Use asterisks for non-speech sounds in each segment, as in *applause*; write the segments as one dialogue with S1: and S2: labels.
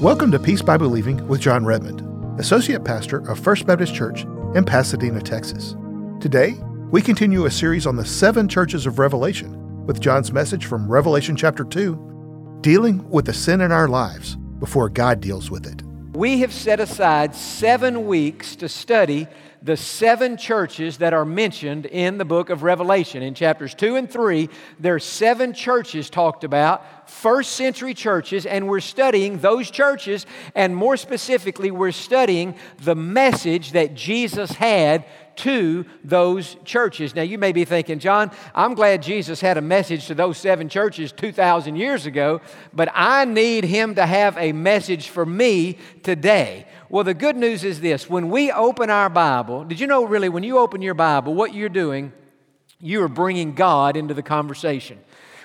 S1: Welcome to Peace by Believing with Jon Redmond, Associate Pastor of First Baptist Church in Pasadena, Texas. Today, we continue a series on the seven churches of Revelation with Jon's message from Revelation chapter 2, dealing with the sin in our lives before God deals with it.
S2: We have set aside seven weeks to study the seven churches that are mentioned in the book of Revelation. In chapters 2 and 3, there are seven churches talked about, first century churches, and we're studying those churches, and more specifically, we're studying the message that Jesus had to those churches. Now, you may be thinking, Jon, I'm glad Jesus had a message to those seven churches 2,000 years ago, but I need him to have a message for me today. Well, the good news is this when we open our Bible, did you know really when you open your Bible, what you're doing, you are bringing God into the conversation.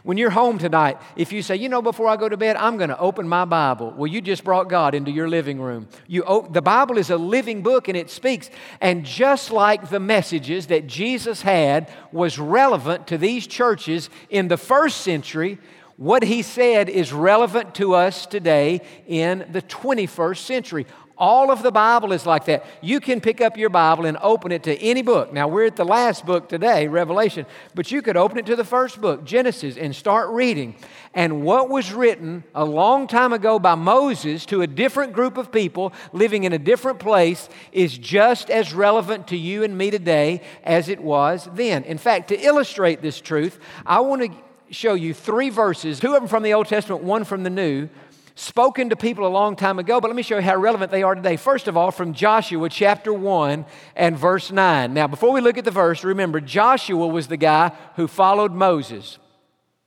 S2: When you're home tonight, if you say, you know, before I go to bed, I'm going to open my Bible, well, you just brought God into your living room. You, the Bible is a living book and it speaks. And just like the messages that Jesus had was relevant to these churches in the first century, what he said is relevant to us today in the 21st century. All of the Bible is like that. You can pick up your Bible and open it to any book. Now, we're at the last book today, Revelation, but you could open it to the first book, Genesis, and start reading. And what was written a long time ago by Moses to a different group of people living in a different place is just as relevant to you and me today as it was then. In fact, to illustrate this truth, I want to show you three verses, two of them from the Old Testament, one from the New, spoken to people a long time ago, but let me show you how relevant they are today. First of all, from Joshua chapter 1 and verse 9. Now, before we look at the verse, remember Joshua was the guy who followed Moses.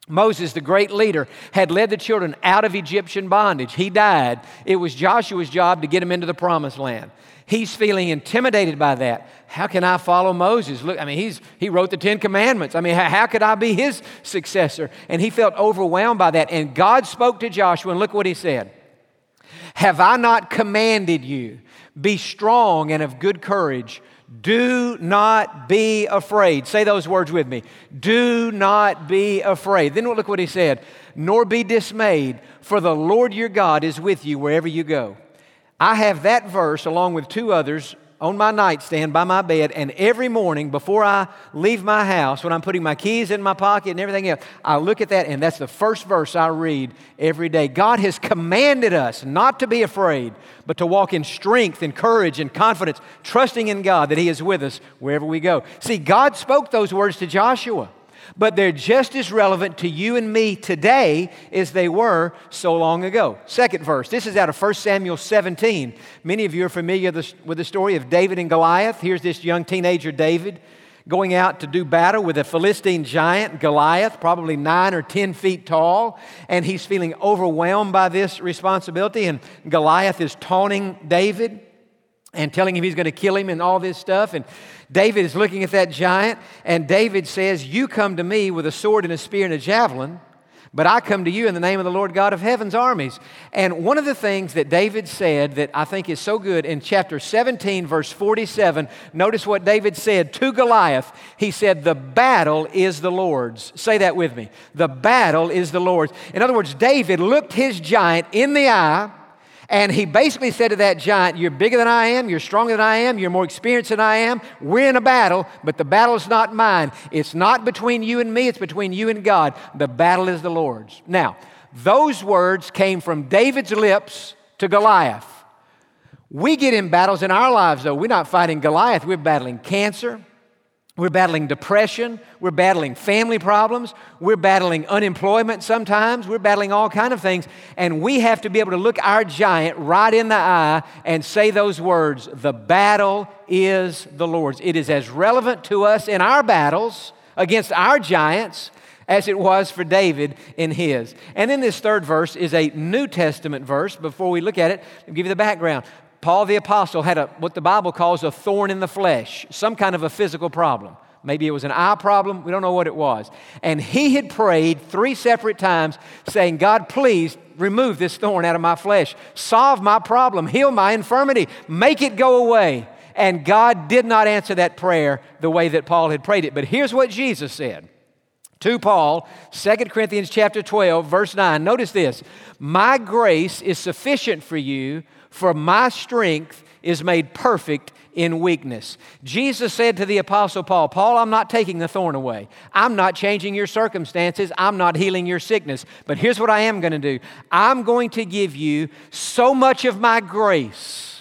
S2: Moses, the great leader, had led the children out of Egyptian bondage. He died. It was Joshua's job to get him into the promised land. He's feeling intimidated by that. How can I follow Moses? Look, I mean, he's, he wrote the Ten Commandments. I mean, how, how could I be his successor? And he felt overwhelmed by that. And God spoke to Joshua, and look what he said Have I not commanded you? Be strong and of good courage. Do not be afraid. Say those words with me. Do not be afraid. Then look what he said. Nor be dismayed, for the Lord your God is with you wherever you go. I have that verse along with two others on my nightstand by my bed, and every morning before I leave my house, when I'm putting my keys in my pocket and everything else, I look at that, and that's the first verse I read every day. God has commanded us not to be afraid, but to walk in strength and courage and confidence, trusting in God that He is with us wherever we go. See, God spoke those words to Joshua but they're just as relevant to you and me today as they were so long ago. Second verse. This is out of 1 Samuel 17. Many of you are familiar with the story of David and Goliath. Here's this young teenager, David, going out to do battle with a Philistine giant, Goliath, probably nine or 10 feet tall, and he's feeling overwhelmed by this responsibility. And Goliath is taunting David and telling him he's going to kill him and all this stuff. And David is looking at that giant, and David says, You come to me with a sword and a spear and a javelin, but I come to you in the name of the Lord God of heaven's armies. And one of the things that David said that I think is so good in chapter 17, verse 47, notice what David said to Goliath. He said, The battle is the Lord's. Say that with me. The battle is the Lord's. In other words, David looked his giant in the eye and he basically said to that giant, You're bigger than I am, you're stronger than I am, you're more experienced than I am. We're in a battle, but the battle is not mine. It's not between you and me, it's between you and God. The battle is the Lord's. Now, those words came from David's lips to Goliath. We get in battles in our lives, though. We're not fighting Goliath, we're battling cancer, we're battling depression. We're battling family problems. We're battling unemployment sometimes. We're battling all kind of things. And we have to be able to look our giant right in the eye and say those words, the battle is the Lord's. It is as relevant to us in our battles against our giants as it was for David in his. And then this third verse is a New Testament verse. Before we look at it, I'll give you the background. Paul the Apostle had a, what the Bible calls a thorn in the flesh, some kind of a physical problem. Maybe it was an eye problem. We don't know what it was. And he had prayed three separate times saying, God, please remove this thorn out of my flesh. Solve my problem. Heal my infirmity. Make it go away. And God did not answer that prayer the way that Paul had prayed it. But here's what Jesus said to Paul, 2 Corinthians chapter 12, verse 9. Notice this My grace is sufficient for you, for my strength is made perfect in weakness. Jesus said to the Apostle Paul, Paul, I'm not taking the thorn away. I'm not changing your circumstances. I'm not healing your sickness. But here's what I am going to do I'm going to give you so much of my grace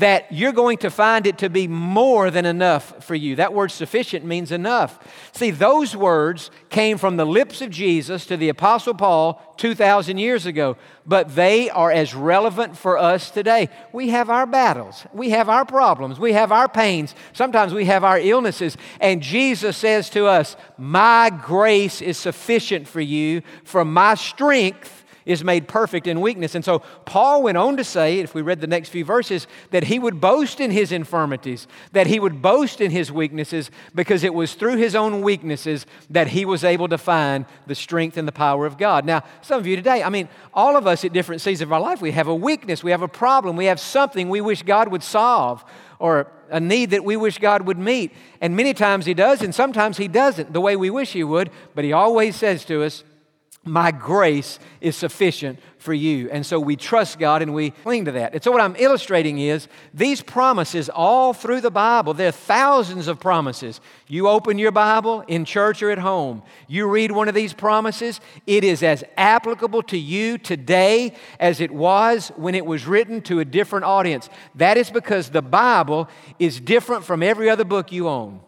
S2: that you're going to find it to be more than enough for you. That word sufficient means enough. See, those words came from the lips of Jesus to the Apostle Paul 2,000 years ago, but they are as relevant for us today. We have our battles, we have our problems, we have our pains, sometimes we have our illnesses, and Jesus says to us, My grace is sufficient for you, for my strength is made perfect in weakness. And so Paul went on to say, if we read the next few verses, that he would boast in his infirmities, that he would boast in his weaknesses, because it was through his own weaknesses that he was able to find the strength and the power of God. Now, some of you today, I mean, all of us at different seasons of our life, we have a weakness, we have a problem, we have something we wish God would solve or a need that we wish God would meet. And many times He does, and sometimes He doesn't the way we wish He would, but He always says to us, my grace is sufficient for you. And so we trust God and we cling to that. And so, what I'm illustrating is these promises all through the Bible, there are thousands of promises. You open your Bible in church or at home, you read one of these promises, it is as applicable to you today as it was when it was written to a different audience. That is because the Bible is different from every other book you own.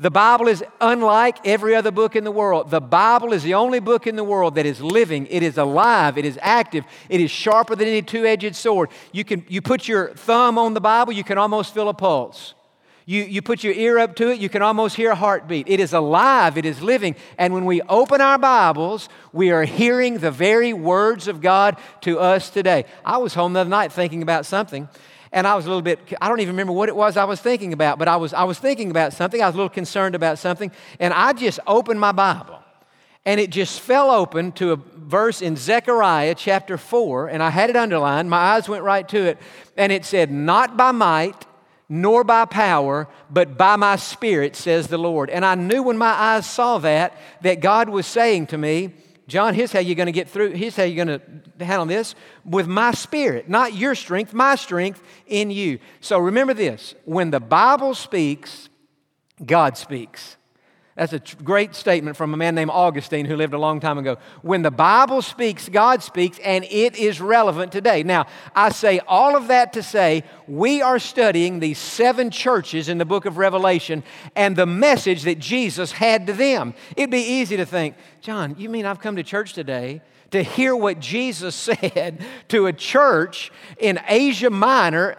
S2: The Bible is unlike every other book in the world. The Bible is the only book in the world that is living, it is alive, it is active, it is sharper than any two edged sword. You, can, you put your thumb on the Bible, you can almost feel a pulse. You, you put your ear up to it, you can almost hear a heartbeat. It is alive, it is living. And when we open our Bibles, we are hearing the very words of God to us today. I was home the other night thinking about something and I was a little bit, I don't even remember what it was I was thinking about, but I was, I was thinking about something. I was a little concerned about something, and I just opened my Bible, and it just fell open to a verse in Zechariah chapter 4, and I had it underlined. My eyes went right to it, and it said, Not by might, nor by power, but by my spirit, says the Lord. And I knew when my eyes saw that, that God was saying to me, Jon, here's how you're going to get through. Here's how you're going to handle this with my spirit, not your strength, my strength in you. So remember this when the Bible speaks, God speaks. That's a great statement from a man named Augustine who lived a long time ago. When the Bible speaks, God speaks, and it is relevant today. Now, I say all of that to say we are studying these seven churches in the book of Revelation and the message that Jesus had to them. It'd be easy to think, Jon, you mean I've come to church today to hear what Jesus *laughs* said to a church in Asia Minor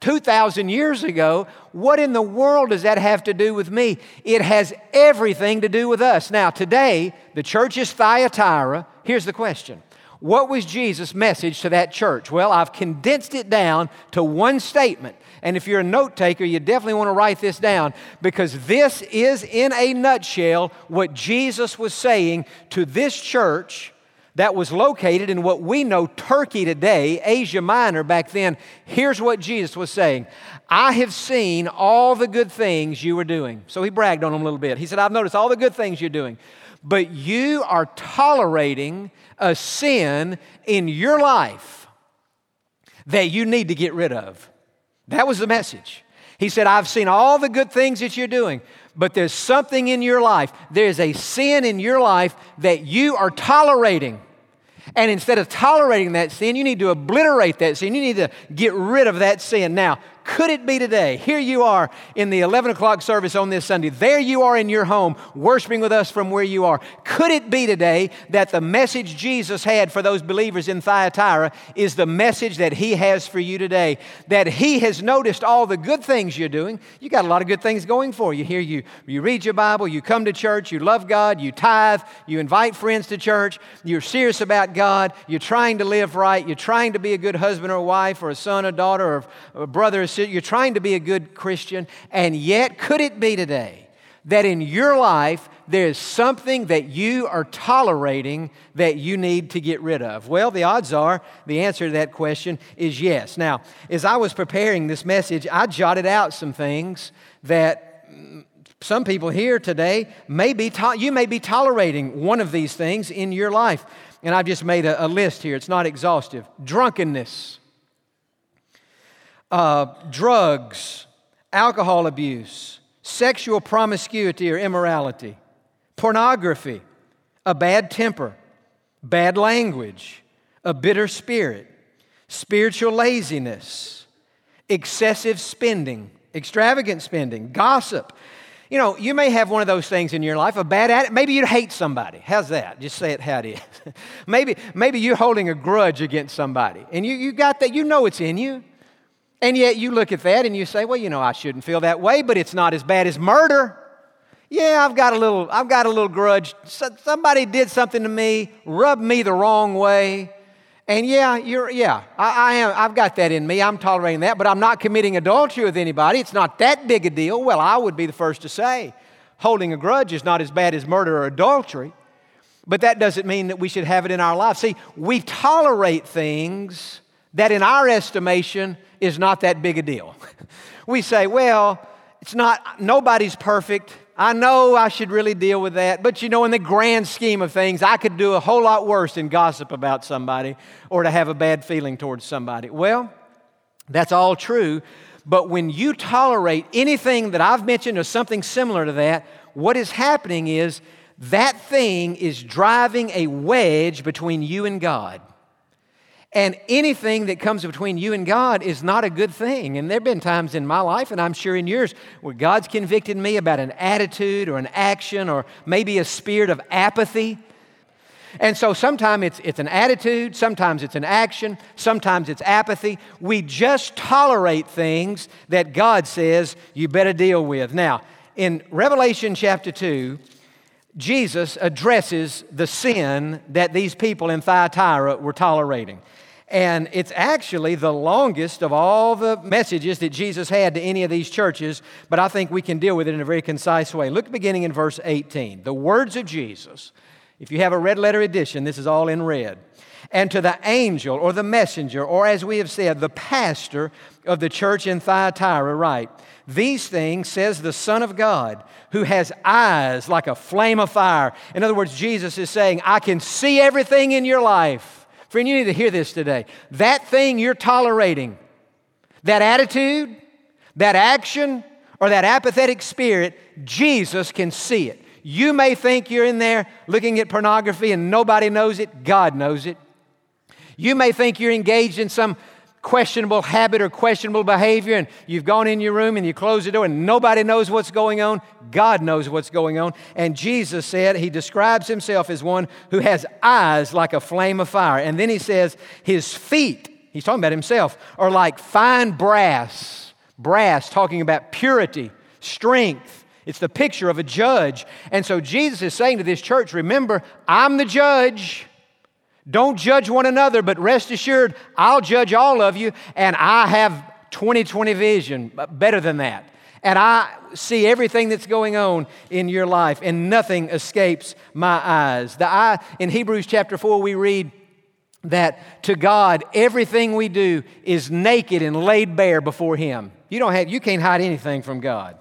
S2: 2,000 years ago, what in the world does that have to do with me? It has everything to do with us. Now, today, the church is Thyatira. Here's the question What was Jesus' message to that church? Well, I've condensed it down to one statement. And if you're a note taker, you definitely want to write this down because this is, in a nutshell, what Jesus was saying to this church that was located in what we know Turkey today, Asia Minor back then. Here's what Jesus was saying I have seen all the good things you were doing. So he bragged on them a little bit. He said, I've noticed all the good things you're doing, but you are tolerating a sin in your life that you need to get rid of. That was the message. He said, I've seen all the good things that you're doing, but there's something in your life. There's a sin in your life that you are tolerating. And instead of tolerating that sin, you need to obliterate that sin. You need to get rid of that sin. Now, could it be today? Here you are in the 11 o'clock service on this Sunday. There you are in your home, worshiping with us from where you are. Could it be today that the message Jesus had for those believers in Thyatira is the message that He has for you today? That He has noticed all the good things you're doing. You got a lot of good things going for you. Here you, you read your Bible, you come to church, you love God, you tithe, you invite friends to church, you're serious about God, you're trying to live right, you're trying to be a good husband or wife or a son or daughter or a brother or you're trying to be a good Christian, and yet could it be today that in your life there's something that you are tolerating that you need to get rid of? Well, the odds are the answer to that question is yes. Now, as I was preparing this message, I jotted out some things that some people here today may be to- you may be tolerating one of these things in your life. And I've just made a, a list here. It's not exhaustive. Drunkenness, uh, drugs, alcohol abuse, sexual promiscuity or immorality, pornography, a bad temper, bad language, a bitter spirit, spiritual laziness, excessive spending, extravagant spending, gossip. You know, you may have one of those things in your life, a bad attitude. Maybe you hate somebody. How's that? Just say it how it is. *laughs* maybe, maybe you're holding a grudge against somebody, and you, you got that, you know it's in you. And yet you look at that and you say, well, you know, I shouldn't feel that way, but it's not as bad as murder. Yeah, I've got a little, I've got a little grudge. Somebody did something to me, rubbed me the wrong way. And yeah, you're, yeah, I, I am, I've got that in me. I'm tolerating that, but I'm not committing adultery with anybody. It's not that big a deal. Well, I would be the first to say holding a grudge is not as bad as murder or adultery, but that doesn't mean that we should have it in our lives. See, we tolerate things that in our estimation is not that big a deal. *laughs* we say, well, it's not, nobody's perfect. I know I should really deal with that, but you know, in the grand scheme of things, I could do a whole lot worse than gossip about somebody or to have a bad feeling towards somebody. Well, that's all true, but when you tolerate anything that I've mentioned or something similar to that, what is happening is that thing is driving a wedge between you and God. And anything that comes between you and God is not a good thing. And there have been times in my life, and I'm sure in yours, where God's convicted me about an attitude or an action or maybe a spirit of apathy. And so sometimes it's, it's an attitude, sometimes it's an action, sometimes it's apathy. We just tolerate things that God says you better deal with. Now, in Revelation chapter 2, Jesus addresses the sin that these people in Thyatira were tolerating. And it's actually the longest of all the messages that Jesus had to any of these churches, but I think we can deal with it in a very concise way. Look beginning in verse 18. The words of Jesus. If you have a red letter edition, this is all in red. And to the angel or the messenger, or as we have said, the pastor of the church in Thyatira, write, These things says the Son of God, who has eyes like a flame of fire. In other words, Jesus is saying, I can see everything in your life. Friend, you need to hear this today. That thing you're tolerating, that attitude, that action, or that apathetic spirit, Jesus can see it. You may think you're in there looking at pornography and nobody knows it, God knows it. You may think you're engaged in some questionable habit or questionable behavior, and you've gone in your room and you close the door and nobody knows what's going on, God knows what's going on. And Jesus said, He describes Himself as one who has eyes like a flame of fire. And then He says, His feet, He's talking about Himself, are like fine brass. Brass, talking about purity, strength. It's the picture of a judge. And so Jesus is saying to this church, Remember, I'm the judge. Don't judge one another, but rest assured, I'll judge all of you, and I have 2020 vision, uh, better than that. And I see everything that's going on in your life, and nothing escapes my eyes. The eye, in Hebrews chapter 4, we read that to God, everything we do is naked and laid bare before Him. You, don't have, you can't hide anything from God.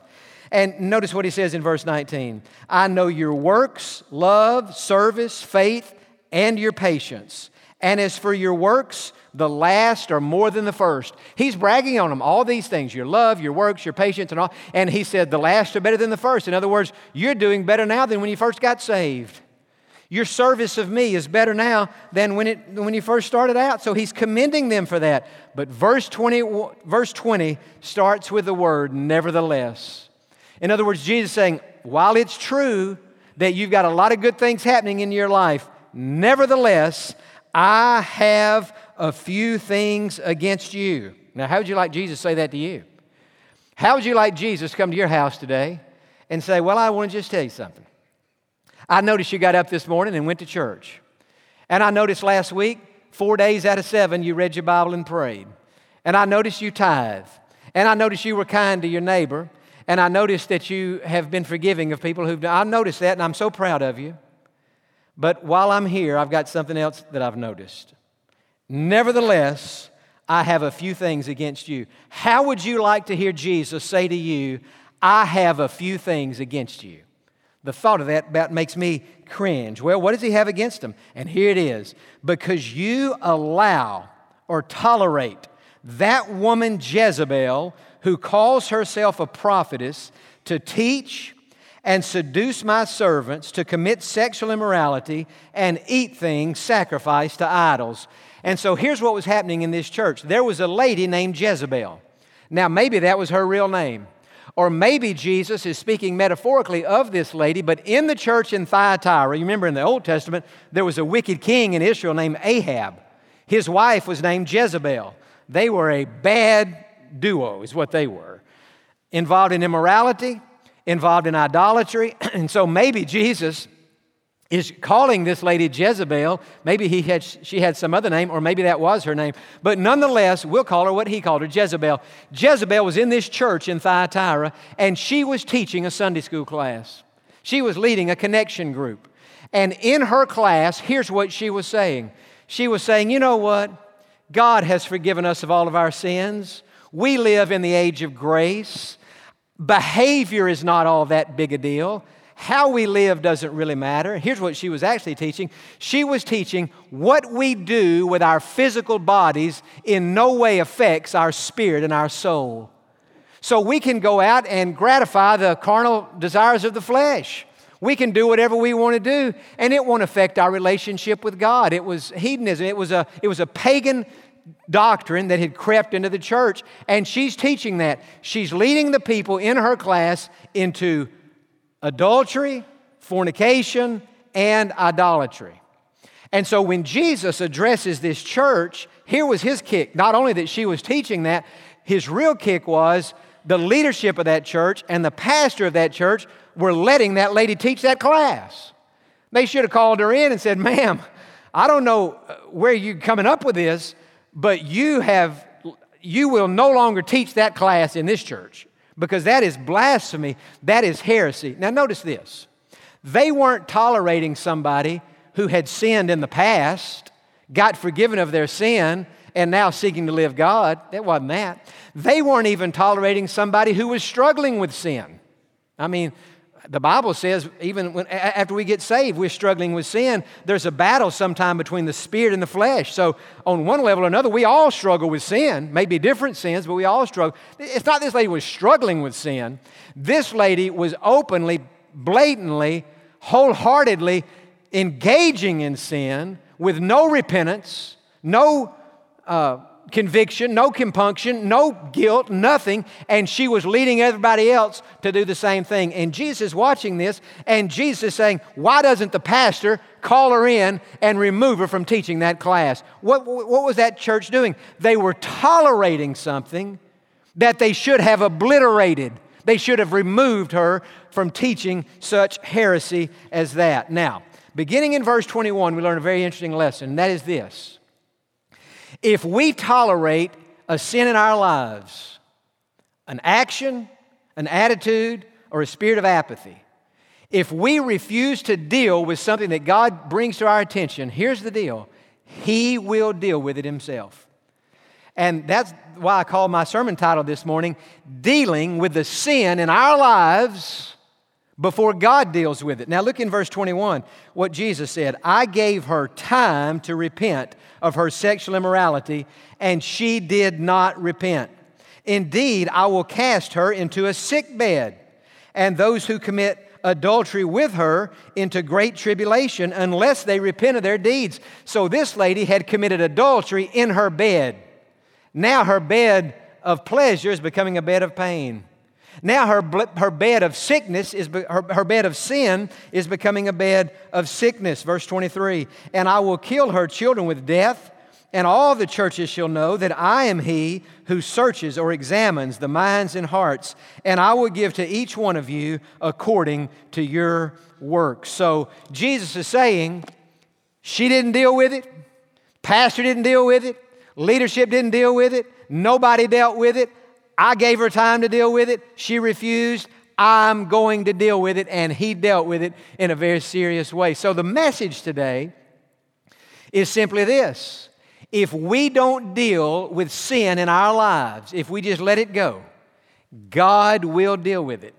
S2: And notice what he says in verse 19 I know your works, love, service, faith, and your patience. And as for your works, the last are more than the first. He's bragging on them, all these things your love, your works, your patience, and all. And he said, the last are better than the first. In other words, you're doing better now than when you first got saved. Your service of me is better now than when, it, when you first started out. So he's commending them for that. But verse 20, verse 20 starts with the word nevertheless. In other words, Jesus saying, while it's true that you've got a lot of good things happening in your life, Nevertheless, I have a few things against you. Now, how would you like Jesus say that to you? How would you like Jesus come to your house today and say, Well, I want to just tell you something. I noticed you got up this morning and went to church. And I noticed last week, four days out of seven, you read your Bible and prayed. And I noticed you tithe. And I noticed you were kind to your neighbor. And I noticed that you have been forgiving of people who've done. I noticed that, and I'm so proud of you. But while I'm here, I've got something else that I've noticed. Nevertheless, I have a few things against you. How would you like to hear Jesus say to you, I have a few things against you? The thought of that about makes me cringe. Well, what does he have against them? And here it is because you allow or tolerate that woman Jezebel, who calls herself a prophetess, to teach and seduce my servants to commit sexual immorality and eat things sacrificed to idols. And so here's what was happening in this church there was a lady named Jezebel. Now, maybe that was her real name. Or maybe Jesus is speaking metaphorically of this lady, but in the church in Thyatira, you remember in the Old Testament, there was a wicked king in Israel named Ahab. His wife was named Jezebel. They were a bad duo, is what they were. Involved in immorality, involved in idolatry. *clears throat* And so maybe Jesus is calling this lady Jezebel. Maybe he had, she had some other name, or maybe that was her name. But nonetheless, we'll call her what he called her Jezebel. Jezebel was in this church in Thyatira, and she was teaching a Sunday school class. She was leading a connection group. And in her class, here's what she was saying She was saying, You know what? God has forgiven us of all of our sins. We live in the age of grace. Behavior is not all that big a deal. How we live doesn't really matter. Here's what she was actually teaching she was teaching what we do with our physical bodies in no way affects our spirit and our soul. So we can go out and gratify the carnal desires of the flesh. We can do whatever we want to do, and it won't affect our relationship with God. It was hedonism, it was a, it was a pagan doctrine that had crept into the church, and she's teaching that. She's leading the people in her class into adultery, fornication, and idolatry. And so when Jesus addresses this church, here was his kick. Not only that she was teaching that, his real kick was the leadership of that church and the pastor of that church were letting that lady teach that class. They should have called her in and said, Ma'am, I don't know uh, where you're coming up with this, but you have you will no longer teach that class in this church because that is blasphemy, that is heresy. Now, notice this they weren't tolerating somebody who had sinned in the past, got forgiven of their sin, and now seeking to live God. That wasn't that. They weren't even tolerating somebody who was struggling with sin. I mean, the Bible says even when, after we get saved, we're struggling with sin. There's a battle sometime between the spirit and the flesh. So, on one level or another, we all struggle with sin. Maybe different sins, but we all struggle. It's not this lady was struggling with sin. This lady was openly, blatantly, wholeheartedly engaging in sin with no repentance, no uh, conviction, no compunction, no guilt, nothing. And she was leading everybody else to do the same thing. And Jesus watching this, and Jesus saying, Why doesn't the pastor call her in and remove her from teaching that class? What, what was that church doing? They were tolerating something that they should have obliterated. They should have removed her from teaching such heresy as that. Now, beginning in verse 21, we learn a very interesting lesson, and that is this if we tolerate a sin in our lives, an action, an attitude, or a spirit of apathy, if we refuse to deal with something that God brings to our attention, here's the deal He will deal with it Himself. And that's why I called my sermon title this morning Dealing with the Sin in Our Lives before God deals with it. Now, look in verse 21 what Jesus said I gave her time to repent of her sexual immorality, and she did not repent. Indeed, I will cast her into a sick bed, and those who commit adultery with her into great tribulation unless they repent of their deeds. So, this lady had committed adultery in her bed. Now, her bed of pleasure is becoming a bed of pain. Now her, her bed of sickness is her, her bed of sin is becoming a bed of sickness. Verse 23 And I will kill her children with death, and all the churches shall know that I am he who searches or examines the minds and hearts, and I will give to each one of you according to your works. So Jesus is saying, she didn't deal with it, pastor didn't deal with it, leadership didn't deal with it, nobody dealt with it. I gave her time to deal with it. She refused. I'm going to deal with it. And he dealt with it in a very serious way. So the message today is simply this if we don't deal with sin in our lives, if we just let it go, God will deal with it.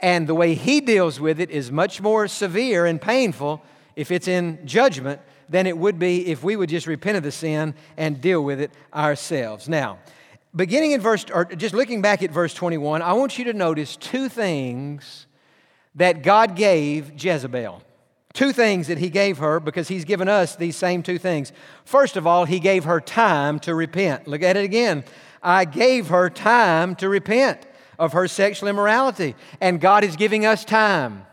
S2: And the way He deals with it is much more severe and painful if it's in judgment than it would be if we would just repent of the sin and deal with it ourselves. Now, beginning in verse, or just looking back at verse 21, I want you to notice two things that God gave Jezebel. Two things that he gave her because he's given us these same two things. First of all, he gave her time to repent. Look at it again. I gave her time to repent of her sexual immorality, and God is giving us time.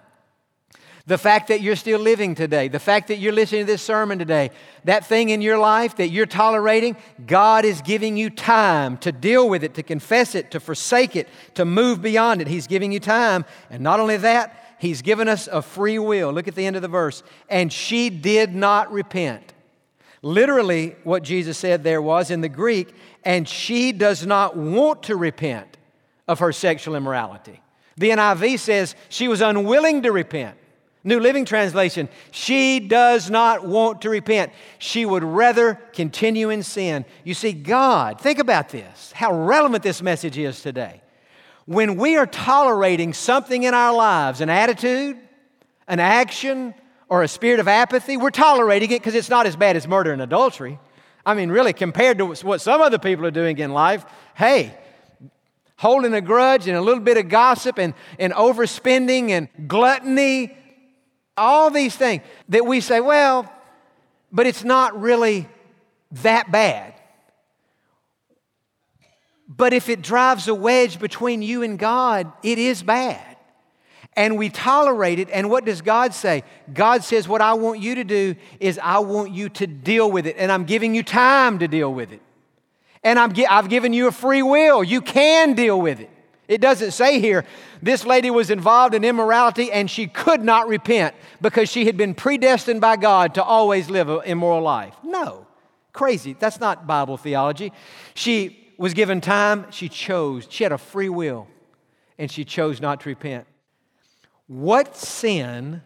S2: The fact that you're still living today, the fact that you're listening to this sermon today, that thing in your life that you're tolerating, God is giving you time to deal with it, to confess it, to forsake it, to move beyond it. He's giving you time. And not only that, He's given us a free will. Look at the end of the verse. And she did not repent. Literally, what Jesus said there was in the Greek, and she does not want to repent of her sexual immorality. The NIV says she was unwilling to repent. New Living Translation, she does not want to repent. She would rather continue in sin. You see, God, think about this, how relevant this message is today. When we are tolerating something in our lives, an attitude, an action, or a spirit of apathy, we're tolerating it because it's not as bad as murder and adultery. I mean, really, compared to what some other people are doing in life, hey, holding a grudge and a little bit of gossip and, and overspending and gluttony all these things that we say, well, but it's not really that bad. But if it drives a wedge between you and God, it is bad. And we tolerate it. And what does God say? God says, What I want you to do is I want you to deal with it. And I'm giving you time to deal with it. And i have given you a free will. You can deal with it. It doesn't say here, this lady was involved in immorality and she could not repent because she had been predestined by God to always live an immoral life. No, crazy. That's not Bible theology. She was given time, she chose. She had a free will and she chose not to repent. What sin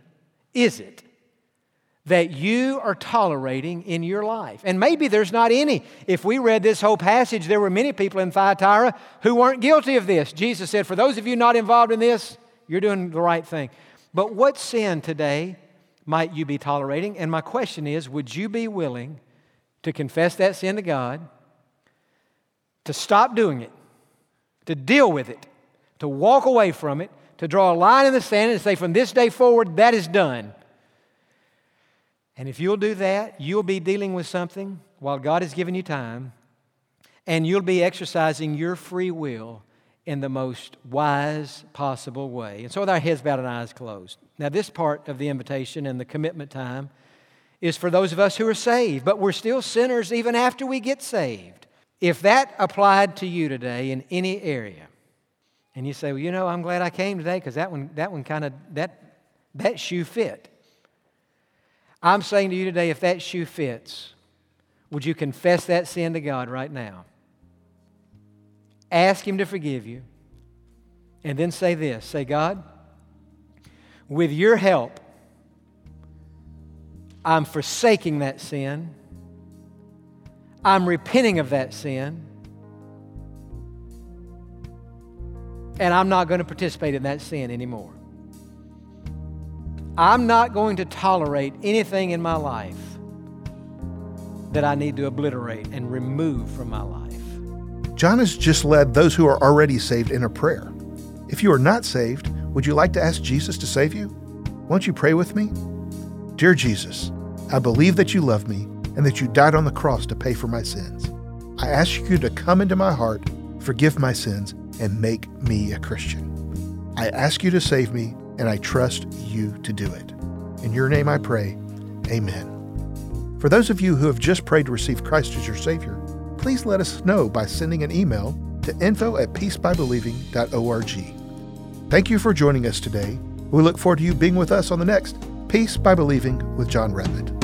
S2: is it that you are tolerating in your life. And maybe there's not any. If we read this whole passage, there were many people in Thyatira who weren't guilty of this. Jesus said, For those of you not involved in this, you're doing the right thing. But what sin today might you be tolerating? And my question is would you be willing to confess that sin to God, to stop doing it, to deal with it, to walk away from it, to draw a line in the sand and say, From this day forward, that is done? And if you'll do that, you'll be dealing with something while God has given you time, and you'll be exercising your free will in the most wise possible way. And so, with our heads bowed and eyes closed. Now, this part of the invitation and the commitment time is for those of us who are saved, but we're still sinners even after we get saved. If that applied to you today in any area, and you say, well, you know, I'm glad I came today because that one, that one kind of, that, that shoe fit. I'm saying to you today, if that shoe fits, would you confess that sin to God right now? Ask Him to forgive you. And then say this say, God, with your help, I'm forsaking that sin. I'm repenting of that sin. And I'm not going to participate in that sin anymore. I'm not going to tolerate anything in my life that I need to obliterate and remove from my life.
S1: Jon has just led those who are already saved in a prayer. If you are not saved, would you like to ask Jesus to save you? Won't you pray with me? Dear Jesus, I believe that you love me and that you died on the cross to pay for my sins. I ask you to come into my heart, forgive my sins, and make me a Christian. I ask you to save me and I trust you to do it. In your name I pray, amen. For those of you who have just prayed to receive Christ as your Savior, please let us know by sending an email to info at peacebybelieving.org. Thank you for joining us today. We look forward to you being with us on the next Peace by Believing with Jon Redmond.